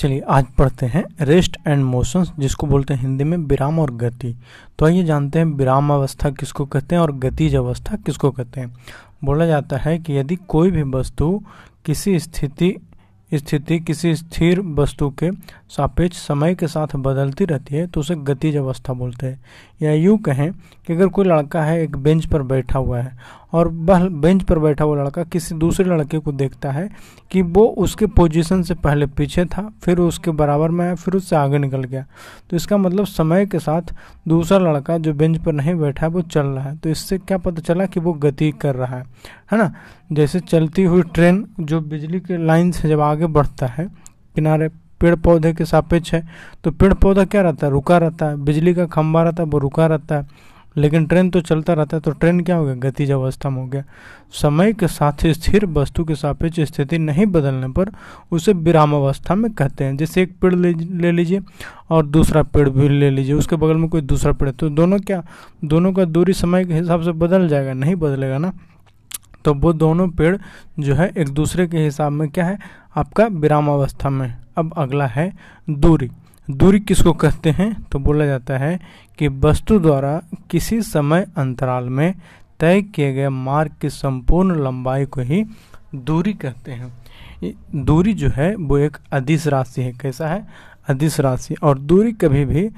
चलिए, आज पढ़ते हैं रेस्ट एंड मोशंस जिसको बोलते हैं हिंदी में विराम और गति। तो आइए जानते हैं विराम अवस्था किसको कहते हैं और गतिज अवस्था किसको कहते हैं। बोला जाता है कि यदि कोई भी वस्तु किसी स्थिति स्थिति किसी स्थिर वस्तु के सापेक्ष समय के साथ बदलती रहती है तो उसे गतिज अवस्था बोलते हैं। या यूँ कहें कि अगर कोई लड़का है, एक बेंच पर बैठा हुआ है और बेंच पर बैठा हुआ लड़का किसी दूसरे लड़के को देखता है कि वो उसके पोजीशन से पहले पीछे था, फिर उसके बराबर में आया, फिर उससे आगे निकल गया। तो इसका मतलब समय के साथ दूसरा लड़का जो बेंच पर नहीं बैठा है, वो चल रहा है। तो इससे क्या पता चला कि वो गति कर रहा है है ना? जैसे चलती हुई ट्रेन जो बिजली के लाइन से जब आगे बढ़ता है, किनारे पेड़ पौधे के सापेक्ष है तो पेड़ पौधा क्या रहता है? रुका रहता है। बिजली का खंभा रहता है, वो रुका रहता है। लेकिन ट्रेन तो चलता रहता है तो ट्रेन क्या हो गया? गतिज अवस्था में हो गया। समय के साथ स्थिर वस्तु के सापेक्ष स्थिति नहीं बदलने पर उसे विराम अवस्था में कहते हैं। जैसे एक पेड़ ले, लीजिए और दूसरा पेड़ भी ले लीजिए। उसके बगल में कोई दूसरा पेड़ तो दोनों क्या? दोनों का दूरी समय के हिसाब से बदल जाएगा नहीं बदलेगा ना? तो वो दोनों पेड़ जो है एक दूसरे के हिसाब में क्या है? आपका विराम अवस्था में। अब अगला है दूरी। दूरी किसको कहते हैं? तो बोला जाता है कि वस्तु द्वारा किसी समय अंतराल में तय किए गए मार्ग की संपूर्ण लंबाई को ही दूरी कहते हैं। दूरी जो है, वो एक अधिस राशि है। कैसा है? अधिस राशि। और दूरी कभी भी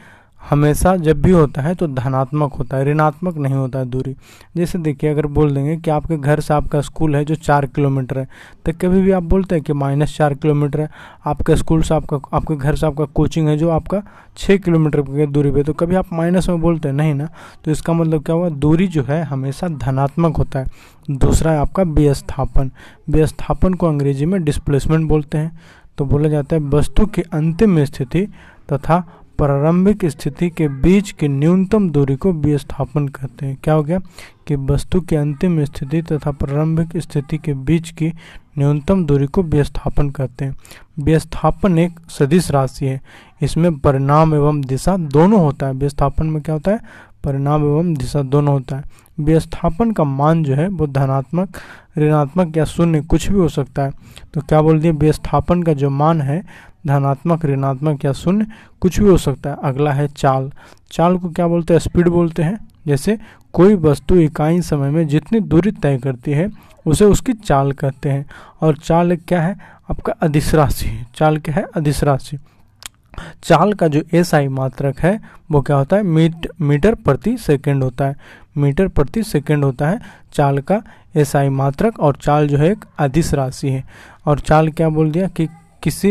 हमेशा जब भी होता है तो धनात्मक होता है, ऋणात्मक नहीं होता है दूरी। जैसे देखिए, अगर बोल देंगे कि आपके घर से आपका स्कूल है जो चार किलोमीटर है तो कभी भी आप बोलते हैं कि माइनस चार किलोमीटर है, आपके स्कूल से आपका, आपके घर से आपका कोचिंग है जो आपका छः किलोमीटर की दूरी पे तो कभी आप माइनस में बोलते हैं, नहीं ना। तो इसका मतलब क्या हुआ? दूरी जो है हमेशा धनात्मक होता है। दूसरा है आपका व्यस्थापन व्यस्थापन को अंग्रेज़ी में डिस्प्लेसमेंट बोलते हैं। तो बोला जाता है, वस्तु की अंतिम स्थिति तथा प्रारंभिक स्थिति के बीच की न्यूनतम दूरी को विस्थापन कहते हैं। क्या हो गया? कि वस्तु की अंतिम स्थिति तथा प्रारंभिक स्थिति के बीच की न्यूनतम दूरी को विस्थापन कहते हैं। विस्थापन एक सदिश राशि है। इसमें परिणाम एवं दिशा दोनों होता है। विस्थापन में क्या होता है? परिणाम एवं दिशा दोनों होता है। विस्थापन का मान जो है, वो धनात्मक, ऋणात्मक या शून्य कुछ भी हो सकता है। तो क्या बोल दिए व्यस्थापन का जो मान है धनात्मक, ऋणात्मक या शून्य, कुछ भी हो सकता है। अगला है चाल। चाल को क्या बोलते हैं? स्पीड बोलते हैं। जैसे कोई वस्तु इकाई समय में जितनी दूरी तय करती है, उसे उसकी चाल कहते हैं। और चाल क्या है? आपका अधिस राशि चाल क्या है? अधिस राशि चाल का जो एस आई मात्रक है, वो क्या होता है? मीट, मीटर प्रति सेकंड होता है। मीटर प्रति सेकंड होता है चाल का एस आई मात्रक और चाल जो है एक अधिस राशि है। और चाल क्या बोल दिया कि किसी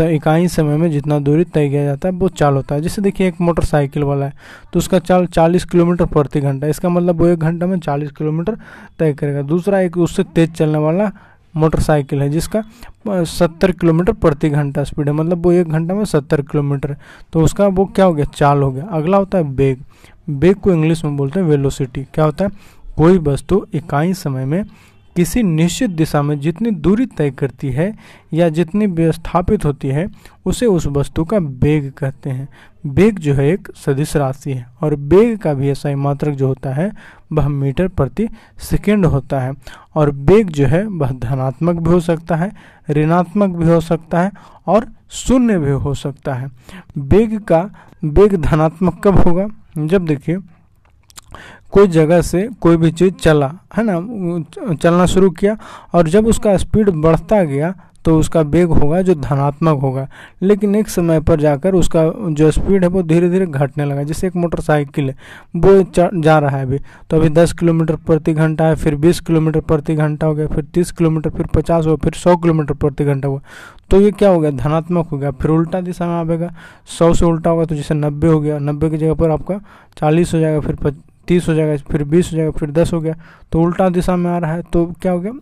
इकाई समय में जितना दूरी तय किया जाता है, वो चाल होता है। जैसे देखिए, एक मोटरसाइकिल वाला है तो उसका चाल 40 किलोमीटर प्रति घंटा इसका मतलब वो एक घंटा में 40 किलोमीटर तय करेगा। दूसरा एक उससे तेज चलने वाला मोटरसाइकिल है, जिसका सत्तर किलोमीटर प्रति घंटा स्पीड है। मतलब वो एक घंटा में सत्तर किलोमीटर तो उसका वो क्या हो गया? चाल हो गया। अगला होता है बेग। बेग को इंग्लिश में बोलते हैं वेलोसिटी। क्या होता है? कोई वस्तु इकाई समय में किसी निश्चित दिशा में जितनी दूरी तय करती है या जितनी व्यवस्थापित होती है, उसे उस वस्तु का बेग कहते हैं। बेग जो है एक सदिश राशि है और बेग का भी ऐसा ही मात्रक जो होता है, वह मीटर प्रति सेकेंड होता है और बेग जो है, वह धनात्मक भी हो सकता है, ऋणात्मक भी हो सकता है और शून्य भी हो सकता है। बेग का बेग धनात्मक कब होगा? जब देखिए कोई जगह से कोई भी चीज़ चला, है ना? चलना शुरू किया और जब उसका स्पीड बढ़ता गया तो उसका वेग होगा जो धनात्मक होगा। लेकिन एक समय पर जाकर उसका जो स्पीड है, वो धीरे धीरे घटने लगा। जैसे एक मोटरसाइकिल है, वो जा रहा है अभी। तो अभी 10 किलोमीटर प्रति घंटा है, फिर 20 किलोमीटर प्रति घंटा हो गया, फिर 30 किलोमीटर, फिर 50 हो फिर 100 किलोमीटर प्रति घंटा हुआ। तो ये क्या हो गया? धनात्मक हो गया। फिर उल्टा दिशा में आएगा सौ से उल्टा होगा तो जैसे नब्बे हो गया। नब्बे की जगह पर आपका चालीस हो जाएगा, फिर तीस हो जाएगा, फिर बीस हो जाएगा, फिर दस हो गया तो उल्टा दिशा में आ रहा है तो क्या हो गया?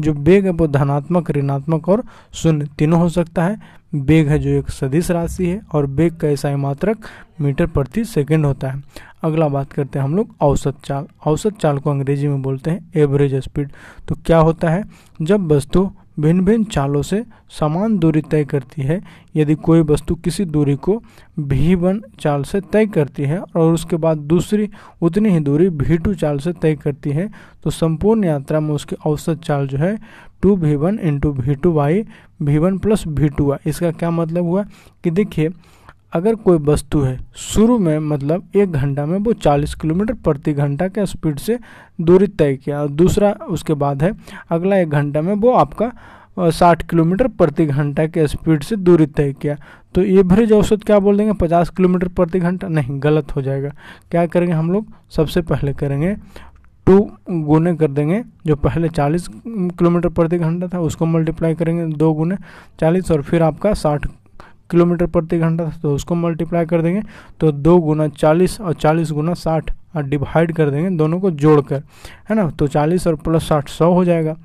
जो बेग है वो धनात्मक, ऋणात्मक और शून्य, तीनों हो सकता है। बेग है जो एक सदिश राशि है और बेग का ऐसा मात्रक मीटर प्रति सेकंड होता है। अगला बात करते हैं हम लोग, औसत चाल। औसत चाल को अंग्रेज़ी में बोलते हैं एवरेज स्पीड। तो क्या होता है? जब वस्तु भिन्न भिन्न चालों से समान दूरी तय करती है। यदि कोई वस्तु किसी दूरी को भी वन चाल से तय करती है और उसके बाद दूसरी उतनी ही दूरी भी टू चाल से तय करती है तो संपूर्ण यात्रा में उसकी औसत चाल जो है two V one into V two by V one plus V two by. इसका क्या मतलब हुआ कि देखिए अगर कोई वस्तु है, शुरू में मतलब एक घंटा में वो 40 किलोमीटर प्रति घंटा के स्पीड से दूरी तय किया। और दूसरा उसके बाद है, अगला एक घंटा में वो आपका साठ किलोमीटर प्रति घंटा के स्पीड से दूरी तय किया। तो एवरेज औसत क्या बोल देंगे? पचास किलोमीटर प्रति घंटा? नहीं, गलत हो जाएगा। क्या करेंगे हम लोग? सबसे पहले करेंगे टू गुने कर देंगे, जो पहले चालीस किलोमीटर प्रति घंटा था उसको मल्टीप्लाई करेंगे दो गुने चालीस और फिर आपका साठ किलोमीटर प्रति घंटा था तो उसको मल्टीप्लाई कर देंगे तो दो गुना चालीस और चालीस गुना साठ, और डिवाइड कर देंगे दोनों को जोड़कर, है ना? तो चालीस और प्लस साठ सौ हो जाएगा।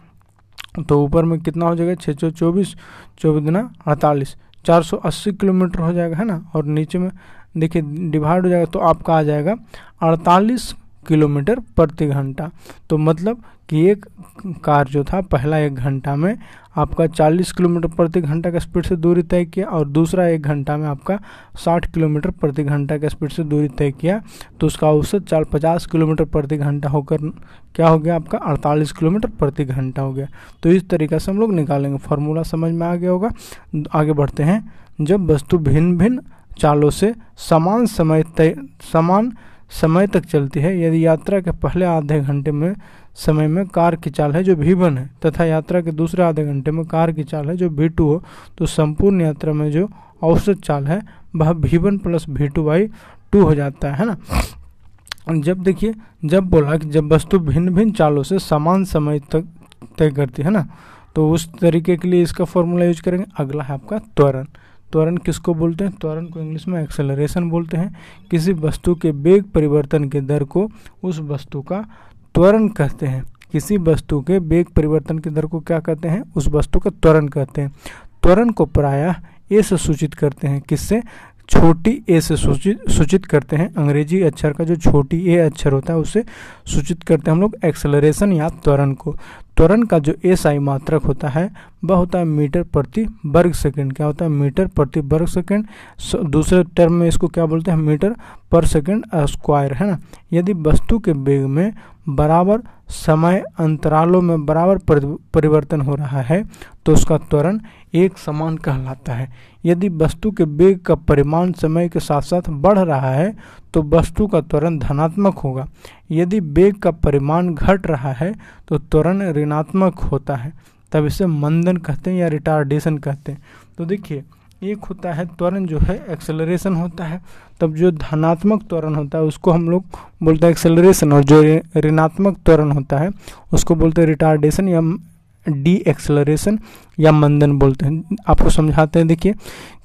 तो ऊपर में कितना हो जाएगा? छः सौ चौबीस चौबीस गुना अड़तालीस, चार सौ अस्सी किलोमीटर हो जाएगा, है ना? और नीचे में देखिए डिवाइड हो जाएगा तो आपका आ जाएगा अड़तालीस किलोमीटर प्रति घंटा। तो मतलब कि एक कार जो था, पहला एक घंटा में आपका 40 किलोमीटर प्रति घंटा का स्पीड से दूरी तय किया और दूसरा एक घंटा में आपका 60 किलोमीटर प्रति घंटा का स्पीड से दूरी तय किया। तो उसका औसत चार पचास किलोमीटर प्रति घंटा होकर क्या हो गया? आपका 48 किलोमीटर प्रति घंटा हो गया। तो इस तरीका से हम लोग निकालेंगे। फार्मूला समझ में आ गया होगा। आगे बढ़ते हैं। जब वस्तु भिन्न भिन्न चालों से समान समय तय, समान समय तक चलती है। यदि यात्रा के पहले आधे घंटे में समय में कार की चाल है जो भी वन है, तथा यात्रा के दूसरे आधे घंटे में कार की चाल है जो भी टू हो तो संपूर्ण यात्रा में जो औसत चाल है, वह V one plus V two by two हो जाता है ना? जब देखिए, जब बोला कि जब वस्तु भिन्न भिन्न चालों से समान समय तक तय करती है ना? तो उस तरीके के लिए इसका फॉर्मूला यूज़ करेंगे। अगला है आपका त्वरण। त्वरण किसको बोलते हैं? त्वरण को इंग्लिश में एक्सेलरेशन बोलते हैं। किसी वस्तु के वेग परिवर्तन के दर को उस वस्तु का त्वरण कहते हैं। किसी वस्तु के वेग परिवर्तन के दर को क्या कहते हैं? उस वस्तु का त्वरण कहते हैं। त्वरण को प्रायः ये सूचित करते हैं। किससे? छोटी ए से सूचित सूचित करते हैं। अंग्रेज़ी अक्षर का जो छोटी ए अक्षर होता है, उसे सूचित करते हैं हम लोग एक्सेलरेशन या त्वरण को। त्वरण का जो एस आई मात्रक होता है, वह होता है मीटर प्रति वर्ग सेकंड। क्या होता है? मीटर प्रति वर्ग सेकंड। दूसरे टर्म में इसको क्या बोलते हैं? मीटर पर सेकंड स्क्वायर, है ना? यदि वस्तु के वेग में बराबर समय अंतरालों में बराबर परिवर्तन हो रहा है तो उसका त्वरण एक समान कहलाता है। यदि वस्तु के वेग का परिमाण समय के साथ साथ बढ़ रहा है तो वस्तु का त्वरण धनात्मक होगा। यदि वेग का परिमाण घट रहा है तो त्वरण ऋणात्मक होता है। तब इसे मंदन कहते हैं या रिटार्डेशन कहते हैं। तो देखिए एक होता है, त्वरण जो है एक्सेलरेशन होता है। तब जो धनात्मक त्वरण होता है, उसको हम लोग बोलते हैं एक्सेलरेशन और जो ऋणात्मक त्वरण होता है, उसको बोलते हैं रिटार्डेशन या डी एक्सेलरेशन या मंदन बोलते हैं। आपको समझाते हैं, देखिए,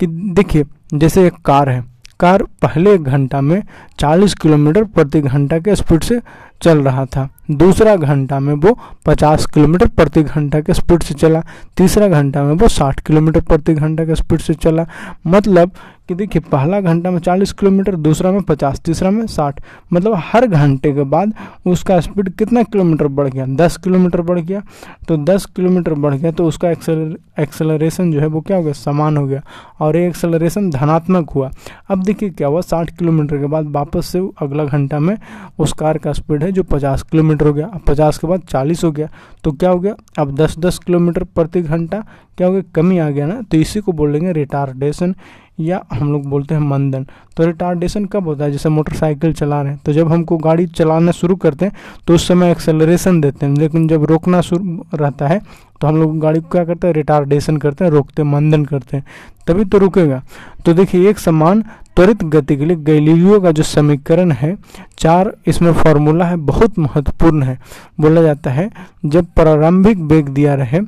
कि देखिए, जैसे एक कार है, कार पहले घंटा में 40 किलोमीटर प्रति घंटा के स्पीड से चल रहा था। दूसरा घंटा में वो 50 किलोमीटर प्रति घंटा के स्पीड से चला। तीसरा घंटा में वो 60 किलोमीटर प्रति घंटा के स्पीड से चला। मतलब कि देखिए, पहला घंटा में 40 किलोमीटर, दूसरा में 50 तीसरा में 60 मतलब हर घंटे के बाद उसका स्पीड कितना किलोमीटर बढ़ गया? 10 किलोमीटर बढ़ गया। तो 10 किलोमीटर बढ़ गया तो उसका एक्सेलरेशन जो है वो क्या हो गया? समान हो गया। और ये एक्सेलरेशन धनात्मक हुआ। अब देखिए क्या हुआ? साठ किलोमीटर के बाद वापस से अगला घंटा में उस कार का स्पीड है जो पचास किलोमीटर हो गया, अब पचास के बाद चालीस हो गया तो क्या हो गया? अब दस दस किलोमीटर प्रति घंटा, क्या हो गया? कमी आ गया ना तो इसी को बोलेंगे रिटार्डेशन या हम लोग बोलते हैं मंदन। तो रिटार्डेशन कब होता है? जैसे मोटरसाइकिल चला रहे हैं तो जब हमको गाड़ी चलाना शुरू करते हैं तो उस समय एक्सेलरेशन देते हैं। लेकिन जब रोकना शुरू रहता है तो हम लोग गाड़ी को क्या करते हैं? रिटार्डेशन करते हैं, रोकते हैं मंदन करते हैं, तभी तो रुकेगा। तो देखिए, एक समान त्वरित गति के लिए गैलीलियो का जो समीकरण है, चार इसमें फॉर्मूला है, बहुत महत्वपूर्ण है। बोला जाता है, जब प्रारंभिक वेग दिया रहे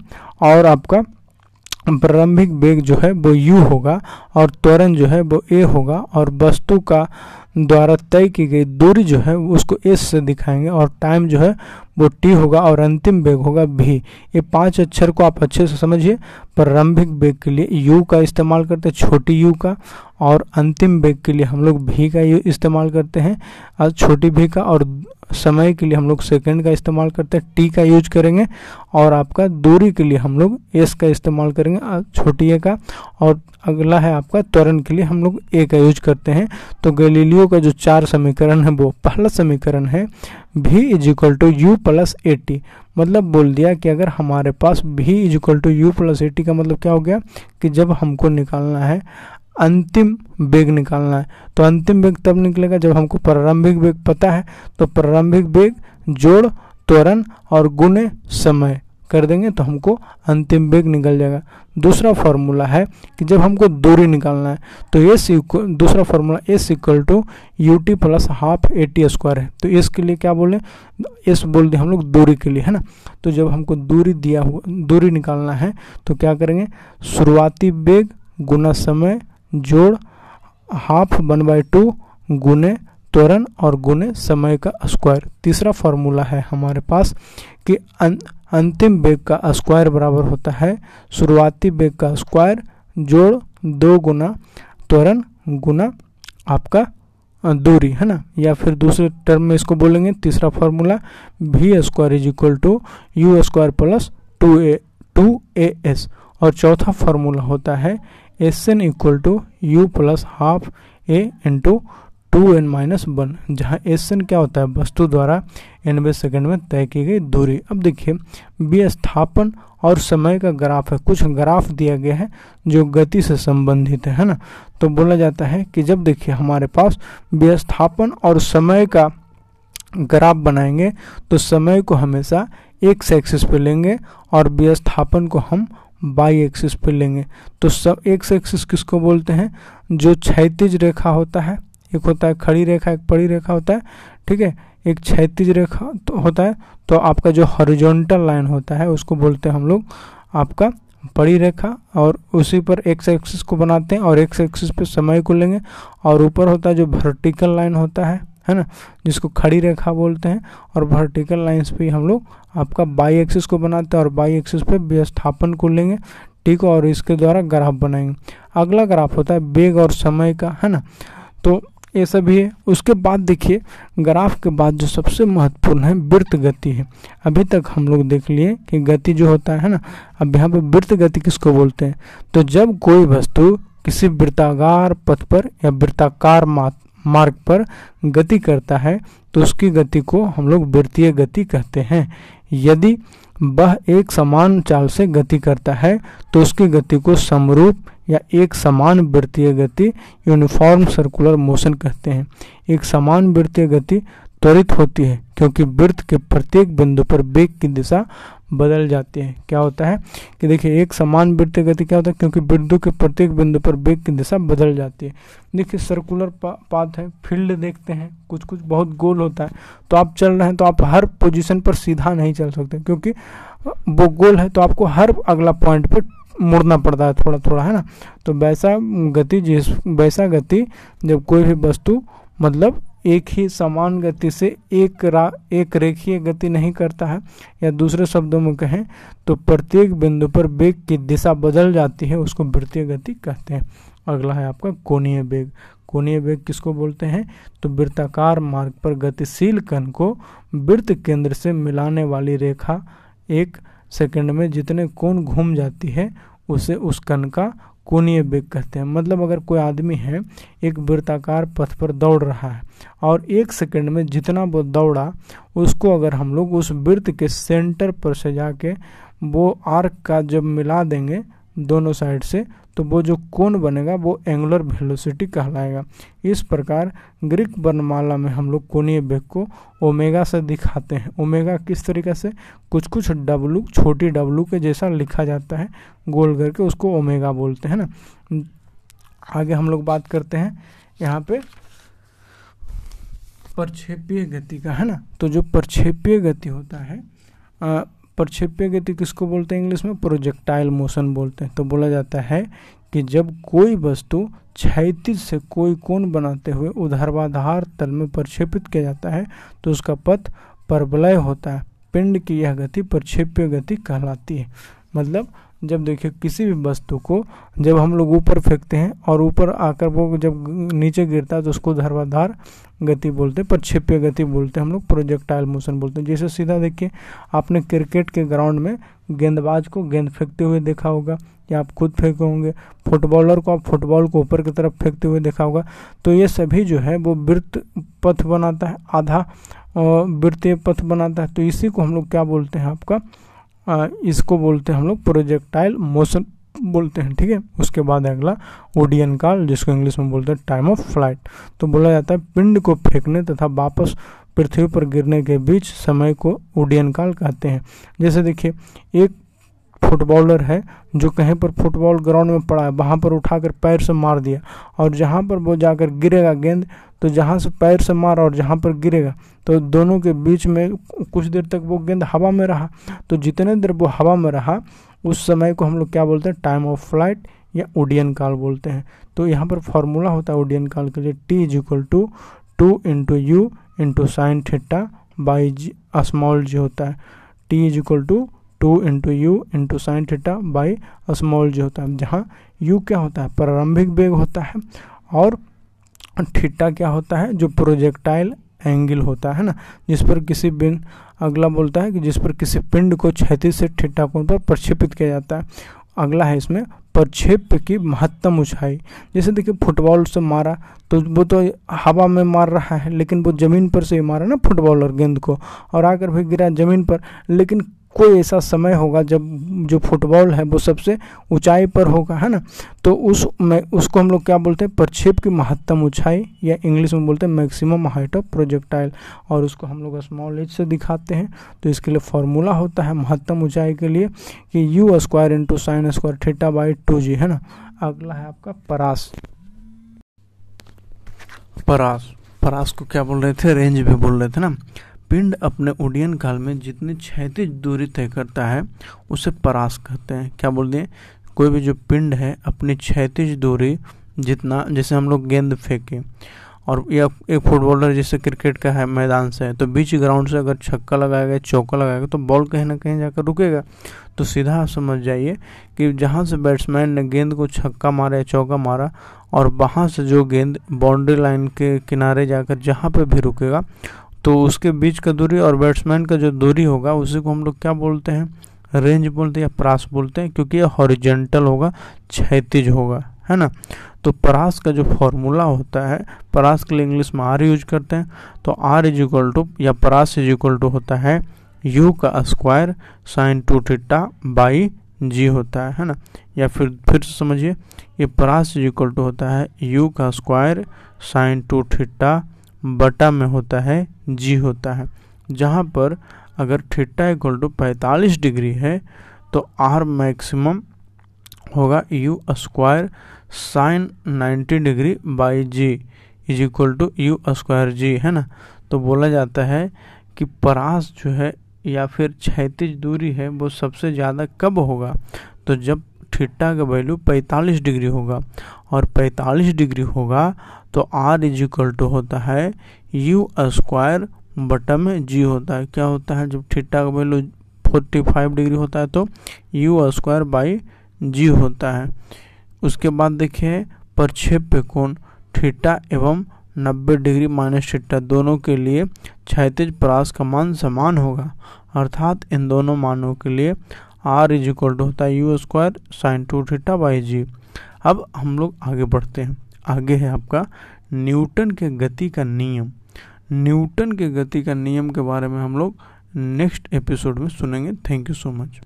और आपका प्रारंभिक वेग जो है वो u होगा और त्वरण जो है वो a होगा और वस्तु का द्वारा तय की गई दूरी जो है उसको एस से दिखाएँगे और टाइम जो है वो टी होगा और अंतिम वेग होगा भी ये पाँच अक्षर को आप अच्छे से समझिए। प्रारंभिक वेग के लिए यू का इस्तेमाल करते हैं, छोटी यू का और अंतिम वेग के लिए हम लोग भी का इस्तेमाल करते हैं। छोटी भी का और समय के लिए हम लोग सेकेंड का इस्तेमाल करते हैं टी का यूज़ करेंगे और आपका दूरी के लिए हम लोग एस का इस्तेमाल करेंगे छोटी ए का और अगला है आपका त्वरण के लिए हम लोग ए का यूज़ करते हैं। तो गैलीलियो का जो चार समीकरण है, वो पहला समीकरण है V is equal to U plus A T मतलब बोल दिया कि अगर हमारे पास V is equal to U plus A T का मतलब क्या हो गया कि जब हमको निकालना है अंतिम वेग निकालना है। तो अंतिम वेग तब निकलेगा जब हमको प्रारंभिक वेग पता है। तो प्रारंभिक वेग, जोड़, त्वरण और गुणे समय कर देंगे तो हमको अंतिम वेग निकल जाएगा। दूसरा फॉर्मूला है कि जब हमको दूरी निकालना है तो एस दूसरा formula S equal to U T plus half A T square है। तो एस के लिए क्या बोले? एस बोल दिए हम लोग दूरी के लिए, है ना? तो जब हमको दूरी दिया हुआ, दूरी निकालना है तो क्या करेंगे? शुरुआती वेग गुना समय जोड़ हाफ़ वन बाई टू गुने त्वरण और गुने समय का स्क्वायर। तीसरा फॉर्मूला है हमारे पास कि अं, अंतिम वेग का स्क्वायर बराबर होता है शुरुआती वेग का स्क्वायर जोड़ दो गुना त्वरण गुना आपका दूरी है ना? या फिर दूसरे टर्म में इसको बोलेंगे तीसरा formula V square is equal to U square plus two A two A S और चौथा फॉर्मूला होता है S N equal to U plus half A into two N minus one जहाँ एस एन क्या होता है? वस्तु द्वारा एनवे सेकंड में तय की गई दूरी। अब देखिए विस्थापन और समय का ग्राफ है। कुछ ग्राफ दिया गया है जो गति से संबंधित है ना? तो बोला जाता है कि जब देखिए हमारे पास विस्थापन और समय का ग्राफ बनाएँगे तो समय को हमेशा एक एक्सिस पे लेंगे और विस्थापन को हम बाई एक्सिस पे लेंगे। तो सब एक्स एक्सिस किसको बोलते हैं? जो क्षैतिज रेखा होता है, एक होता है खड़ी रेखा, एक पड़ी रेखा होता है, ठीक है? एक क्षैतिज रेखा तो होता है तो आपका जो हॉरिजॉन्टल लाइन होता है, उसको बोलते हैं हम लोग आपका पड़ी रेखा, और उसी पर एक्स एक्सिस को बनाते हैं, और एक्स एक्सिस पे समय को लेंगे, और ऊपर होता है जो वर्टिकल लाइन होता है है ना, जिसको खड़ी रेखा बोलते हैं और वर्टिकल लाइंस पे हम लोग आपका बाई एक्सिस को बनाते हैं और बाई एक्सिस पे विस्थापन को लेंगे। ठीक, और इसके द्वारा ग्राफ बनाएँगे। अगला ग्राफ होता है वेग और समय का, है ना? तो ये सभी है। उसके बाद देखिए, ग्राफ के बाद जो सबसे महत्वपूर्ण है, वृत्त गति है। अभी तक हम लोग देख लिए कि गति जो होता है ना? अब यहाँ पे वृत्त गति किसको बोलते हैं? तो जब कोई वस्तु किसी वृत्ताकार पथ पर या वृत्ताकार मार्ग पर गति करता है तो उसकी गति को हम लोग वृत्तीय गति कहते हैं। यदि वह एक समान चाल से गति करता है तो उसकी गति को समरूप या एक समान वृत्तीय गति यूनिफॉर्म सर्कुलर मोशन कहते हैं। एक समान वृत्तीय गति त्वरित होती है क्योंकि वृत्त के प्रत्येक बिंदु पर वेग की दिशा बदल जाती है। क्या होता है कि देखिए एक समान वृत्तीय गति क्या होता है? क्योंकि बिंदु के प्रत्येक बिंदु पर वेग की दिशा बदल जाती है। देखिए सर्कुलर पा, पाथ है फ़ील्ड देखते हैं कुछ कुछ बहुत गोल होता है। तो आप चल रहे हैं तो आप हर पोजीशन पर सीधा नहीं चल सकते क्योंकि वो गोल है तो आपको हर अगला पॉइंट पर मुड़ना पड़ता है थोड़ा थोड़ा है ना? तो वैसा गति जिस वैसा गति जब कोई भी वस्तु मतलब एक ही समान गति से एक रा, एक रेखीय गति नहीं करता है, या दूसरे शब्दों में कहें तो प्रत्येक बिंदु पर वेग की दिशा बदल जाती है, उसको वृत्तीय गति कहते हैं। अगला है आपका कोणीय वेग। कोणीय वेग किसको बोलते हैं? तो वृत्ताकार मार्ग पर गतिशील कण को वृत्त केंद्र से मिलाने वाली रेखा एक सेकंड में जितने कोण घूम जाती है, उसे उस कण का कोणीय वेग कहते हैं। मतलब अगर कोई आदमी है, एक वृत्ताकार पथ पर दौड़ रहा है और एक सेकंड में जितना वो दौड़ा, उसको अगर हम लोग उस वृत्त के सेंटर पर सजा के वो आर्क का जब मिला देंगे दोनों साइड से तो वो जो कोण बनेगा, वो एंगुलर वेलोसिटी कहलाएगा। इस प्रकार ग्रीक वर्णमाला में हम लोग कोणीय वेग को ओमेगा से दिखाते हैं। ओमेगा किस तरीके से? कुछ कुछ डब्लू छोटी डब्लू के जैसा लिखा जाता है, गोल करके उसको ओमेगा बोलते हैं ना। आगे हम लोग बात करते हैं, यहाँ पे प्रक्षेपीय गति का, है ना? तो जो प्रक्षेपीय गति होता है प्रक्षेप्य गति किसको बोलते हैं इंग्लिश में? प्रोजेक्टाइल मोशन बोलते हैं। तो बोला जाता है कि जब कोई वस्तु क्षैतिज से कोई कोण बनाते हुए उधर्वाधार तल में प्रक्षेपित किया जाता है तो उसका पथ परवलय होता है। पिंड की यह गति प्रक्षेप्य गति कहलाती है। मतलब जब देखिए किसी भी वस्तु को जब हम लोग ऊपर फेंकते हैं और ऊपर आकर वो जब नीचे गिरता है तो उसको धर्वाधार गति बोलते हैं, प्रक्षेप्य गति बोलते हैं हम लोग प्रोजेक्टाइल मोशन बोलते हैं। जैसे सीधा देखिए, आपने क्रिकेट के ग्राउंड में गेंदबाज को गेंद फेंकते हुए देखा होगा, या आप खुद फेंके होंगे फुटबॉलर को आप फुटबॉल को ऊपर की तरफ़ फेंकते हुए देखा होगा। तो ये सभी जो है वो वृत्त पथ बनाता है, आधा वृत्तीय पथ बनाता है। तो इसी को हम लोग क्या बोलते हैं आपका इसको बोलते हैं हम लोग प्रोजेक्टाइल मोशन बोलते हैं, ठीक है? उसके बाद अगला ओडियन काल, जिसको इंग्लिश में बोलते हैं टाइम ऑफ़ फ़्लाइट तो बोला जाता है पिंड को फेंकने तथा वापस पृथ्वी पर गिरने के बीच समय को ओडियन काल कहते हैं। जैसे देखिए, एक फुटबॉलर है, जो कहीं पर फुटबॉल ग्राउंड में पड़ा है, वहाँ पर उठाकर पैर से मार दिया। और जहाँ पर वो जाकर गिरेगा गेंद तो जहाँ से पैर से मारा और जहाँ पर गिरेगा तो दोनों के बीच में कुछ देर तक वो गेंद हवा में रहा। तो जितने देर वो हवा में रहा, उस समय को हम लोग क्या बोलते हैं टाइम ऑफ़ फ़्लाइट या ओडियन काल बोलते हैं। तो यहाँ पर फॉर्मूला होता है ओडियन काल के लिए T is equal to two into U into sine theta by G small G होता है। T is equal to two into U into sine theta by small G होता है। जहाँ यू क्या होता है? प्रारंभिक वेग होता है और थीटा क्या होता है? जो प्रोजेक्टाइल एंगल होता है ना, जिस पर किसी बिन अगला बोलता है कि जिस पर किसी पिंड को क्षति से थीटा कोण पर प्रक्षेपित किया जाता है। अगला है इसमें प्रक्षेप की महत्तम ऊंचाई। जैसे देखिए फुटबॉल से मारा तो वो तो हवा में मार रहा है, लेकिन वो ज़मीन पर से ही मारा ना फुटबॉलर गेंद को। और आकर भी गिरा ज़मीन पर, लेकिन कोई ऐसा समय होगा जब जो फुटबॉल है वो सबसे ऊंचाई पर होगा, है ना? तो उस में, उसको हम लोग क्या बोलते हैं? प्रक्षेप की महत्तम ऊंचाई या इंग्लिश में बोलते हैं मैक्सिमम हाइट ऑफ़ प्रोजेक्टाइल। और उसको हम लोग स्मॉल एज से दिखाते हैं। तो इसके लिए फॉर्मूला होता है महत्तम ऊंचाई के लिए कि U square into sine square theta by two G है ना? अगला है आपका परास। परास। परास को क्या बोल रहे थे? रेंज भी बोल रहे थे ना? पिंड अपने उड्डयन काल में जितनी क्षैतिज दूरी तय करता है, उसे परास कहते हैं। क्या बोल दिए? कोई भी जो पिंड है, अपनी क्षैतिज दूरी जितना, जैसे हम लोग गेंद फेंके, और या एक फुटबॉलर जैसे क्रिकेट का है, मैदान से है तो बीच ग्राउंड से अगर छक्का लगाएगा चौका लगाएगा तो बॉल कहीं ना कहीं जाकर रुकेगा। तो सीधा समझ जाइए कि जहाँ से बैट्समैन ने गेंद को छक्का मारा या चौका मारा, और वहाँ से जो गेंद बाउंड्री लाइन के किनारे जाकर जहाँ पे भी रुकेगा तो उसके बीच का दूरी और बैट्समैन का जो दूरी होगा, उसी को हम लोग क्या बोलते हैं? रेंज बोलते हैं या प्रास बोलते हैं? क्योंकि ये हॉरिजेंटल होगा, क्षैतिज होगा, है ना? तो परास का जो फॉर्मूला होता है परास के लिए इंग्लिश में आर यूज़ करते हैं। तो आर इज़ इक्वल टू या परास इज़ इक्वल टू होता है यू का square sine two theta by G होता है है ना? या फिर फिर समझिए, ये परास इज़ इक्वल टू होता है यू का स्क्वायर साइन टू थीटा बटा में होता है जी होता है। जहाँ पर अगर थीटा इक्वल टू पैंतालीस डिग्री है तो आर मैक्सिमम होगा U square sine 90 degree by G is equal to U square G है ना? तो बोला जाता है कि परास जो है या फिर क्षैतिज दूरी है, वो सबसे ज़्यादा कब होगा? तो जब थीटा का वैल्यू 45 डिग्री होगा और 45 डिग्री होगा तो आर इज़ इक्वल टू होता है यू स्क्वायर बटम में जी होता है। क्या होता है? जब थीटा का वैल्यू 45 डिग्री होता है तो यू स्क्वायर बाई जी होता है। उसके बाद देखिए प्रक्षेप्य कोण थीटा एवं 90 डिग्री माइनस थीटा दोनों के लिए क्षैतिज परास का मान समान होगा। अर्थात इन दोनों मानों के लिए आर इज़ इक्वल टू होता है U square sine two theta by G अब हम लोग आगे बढ़ते हैं। आगे है आपका, न्यूटन के गति का नियम। न्यूटन के गति का नियम के बारे में हम लोग नेक्स्ट एपिसोड में सुनेंगे। Thank you so much.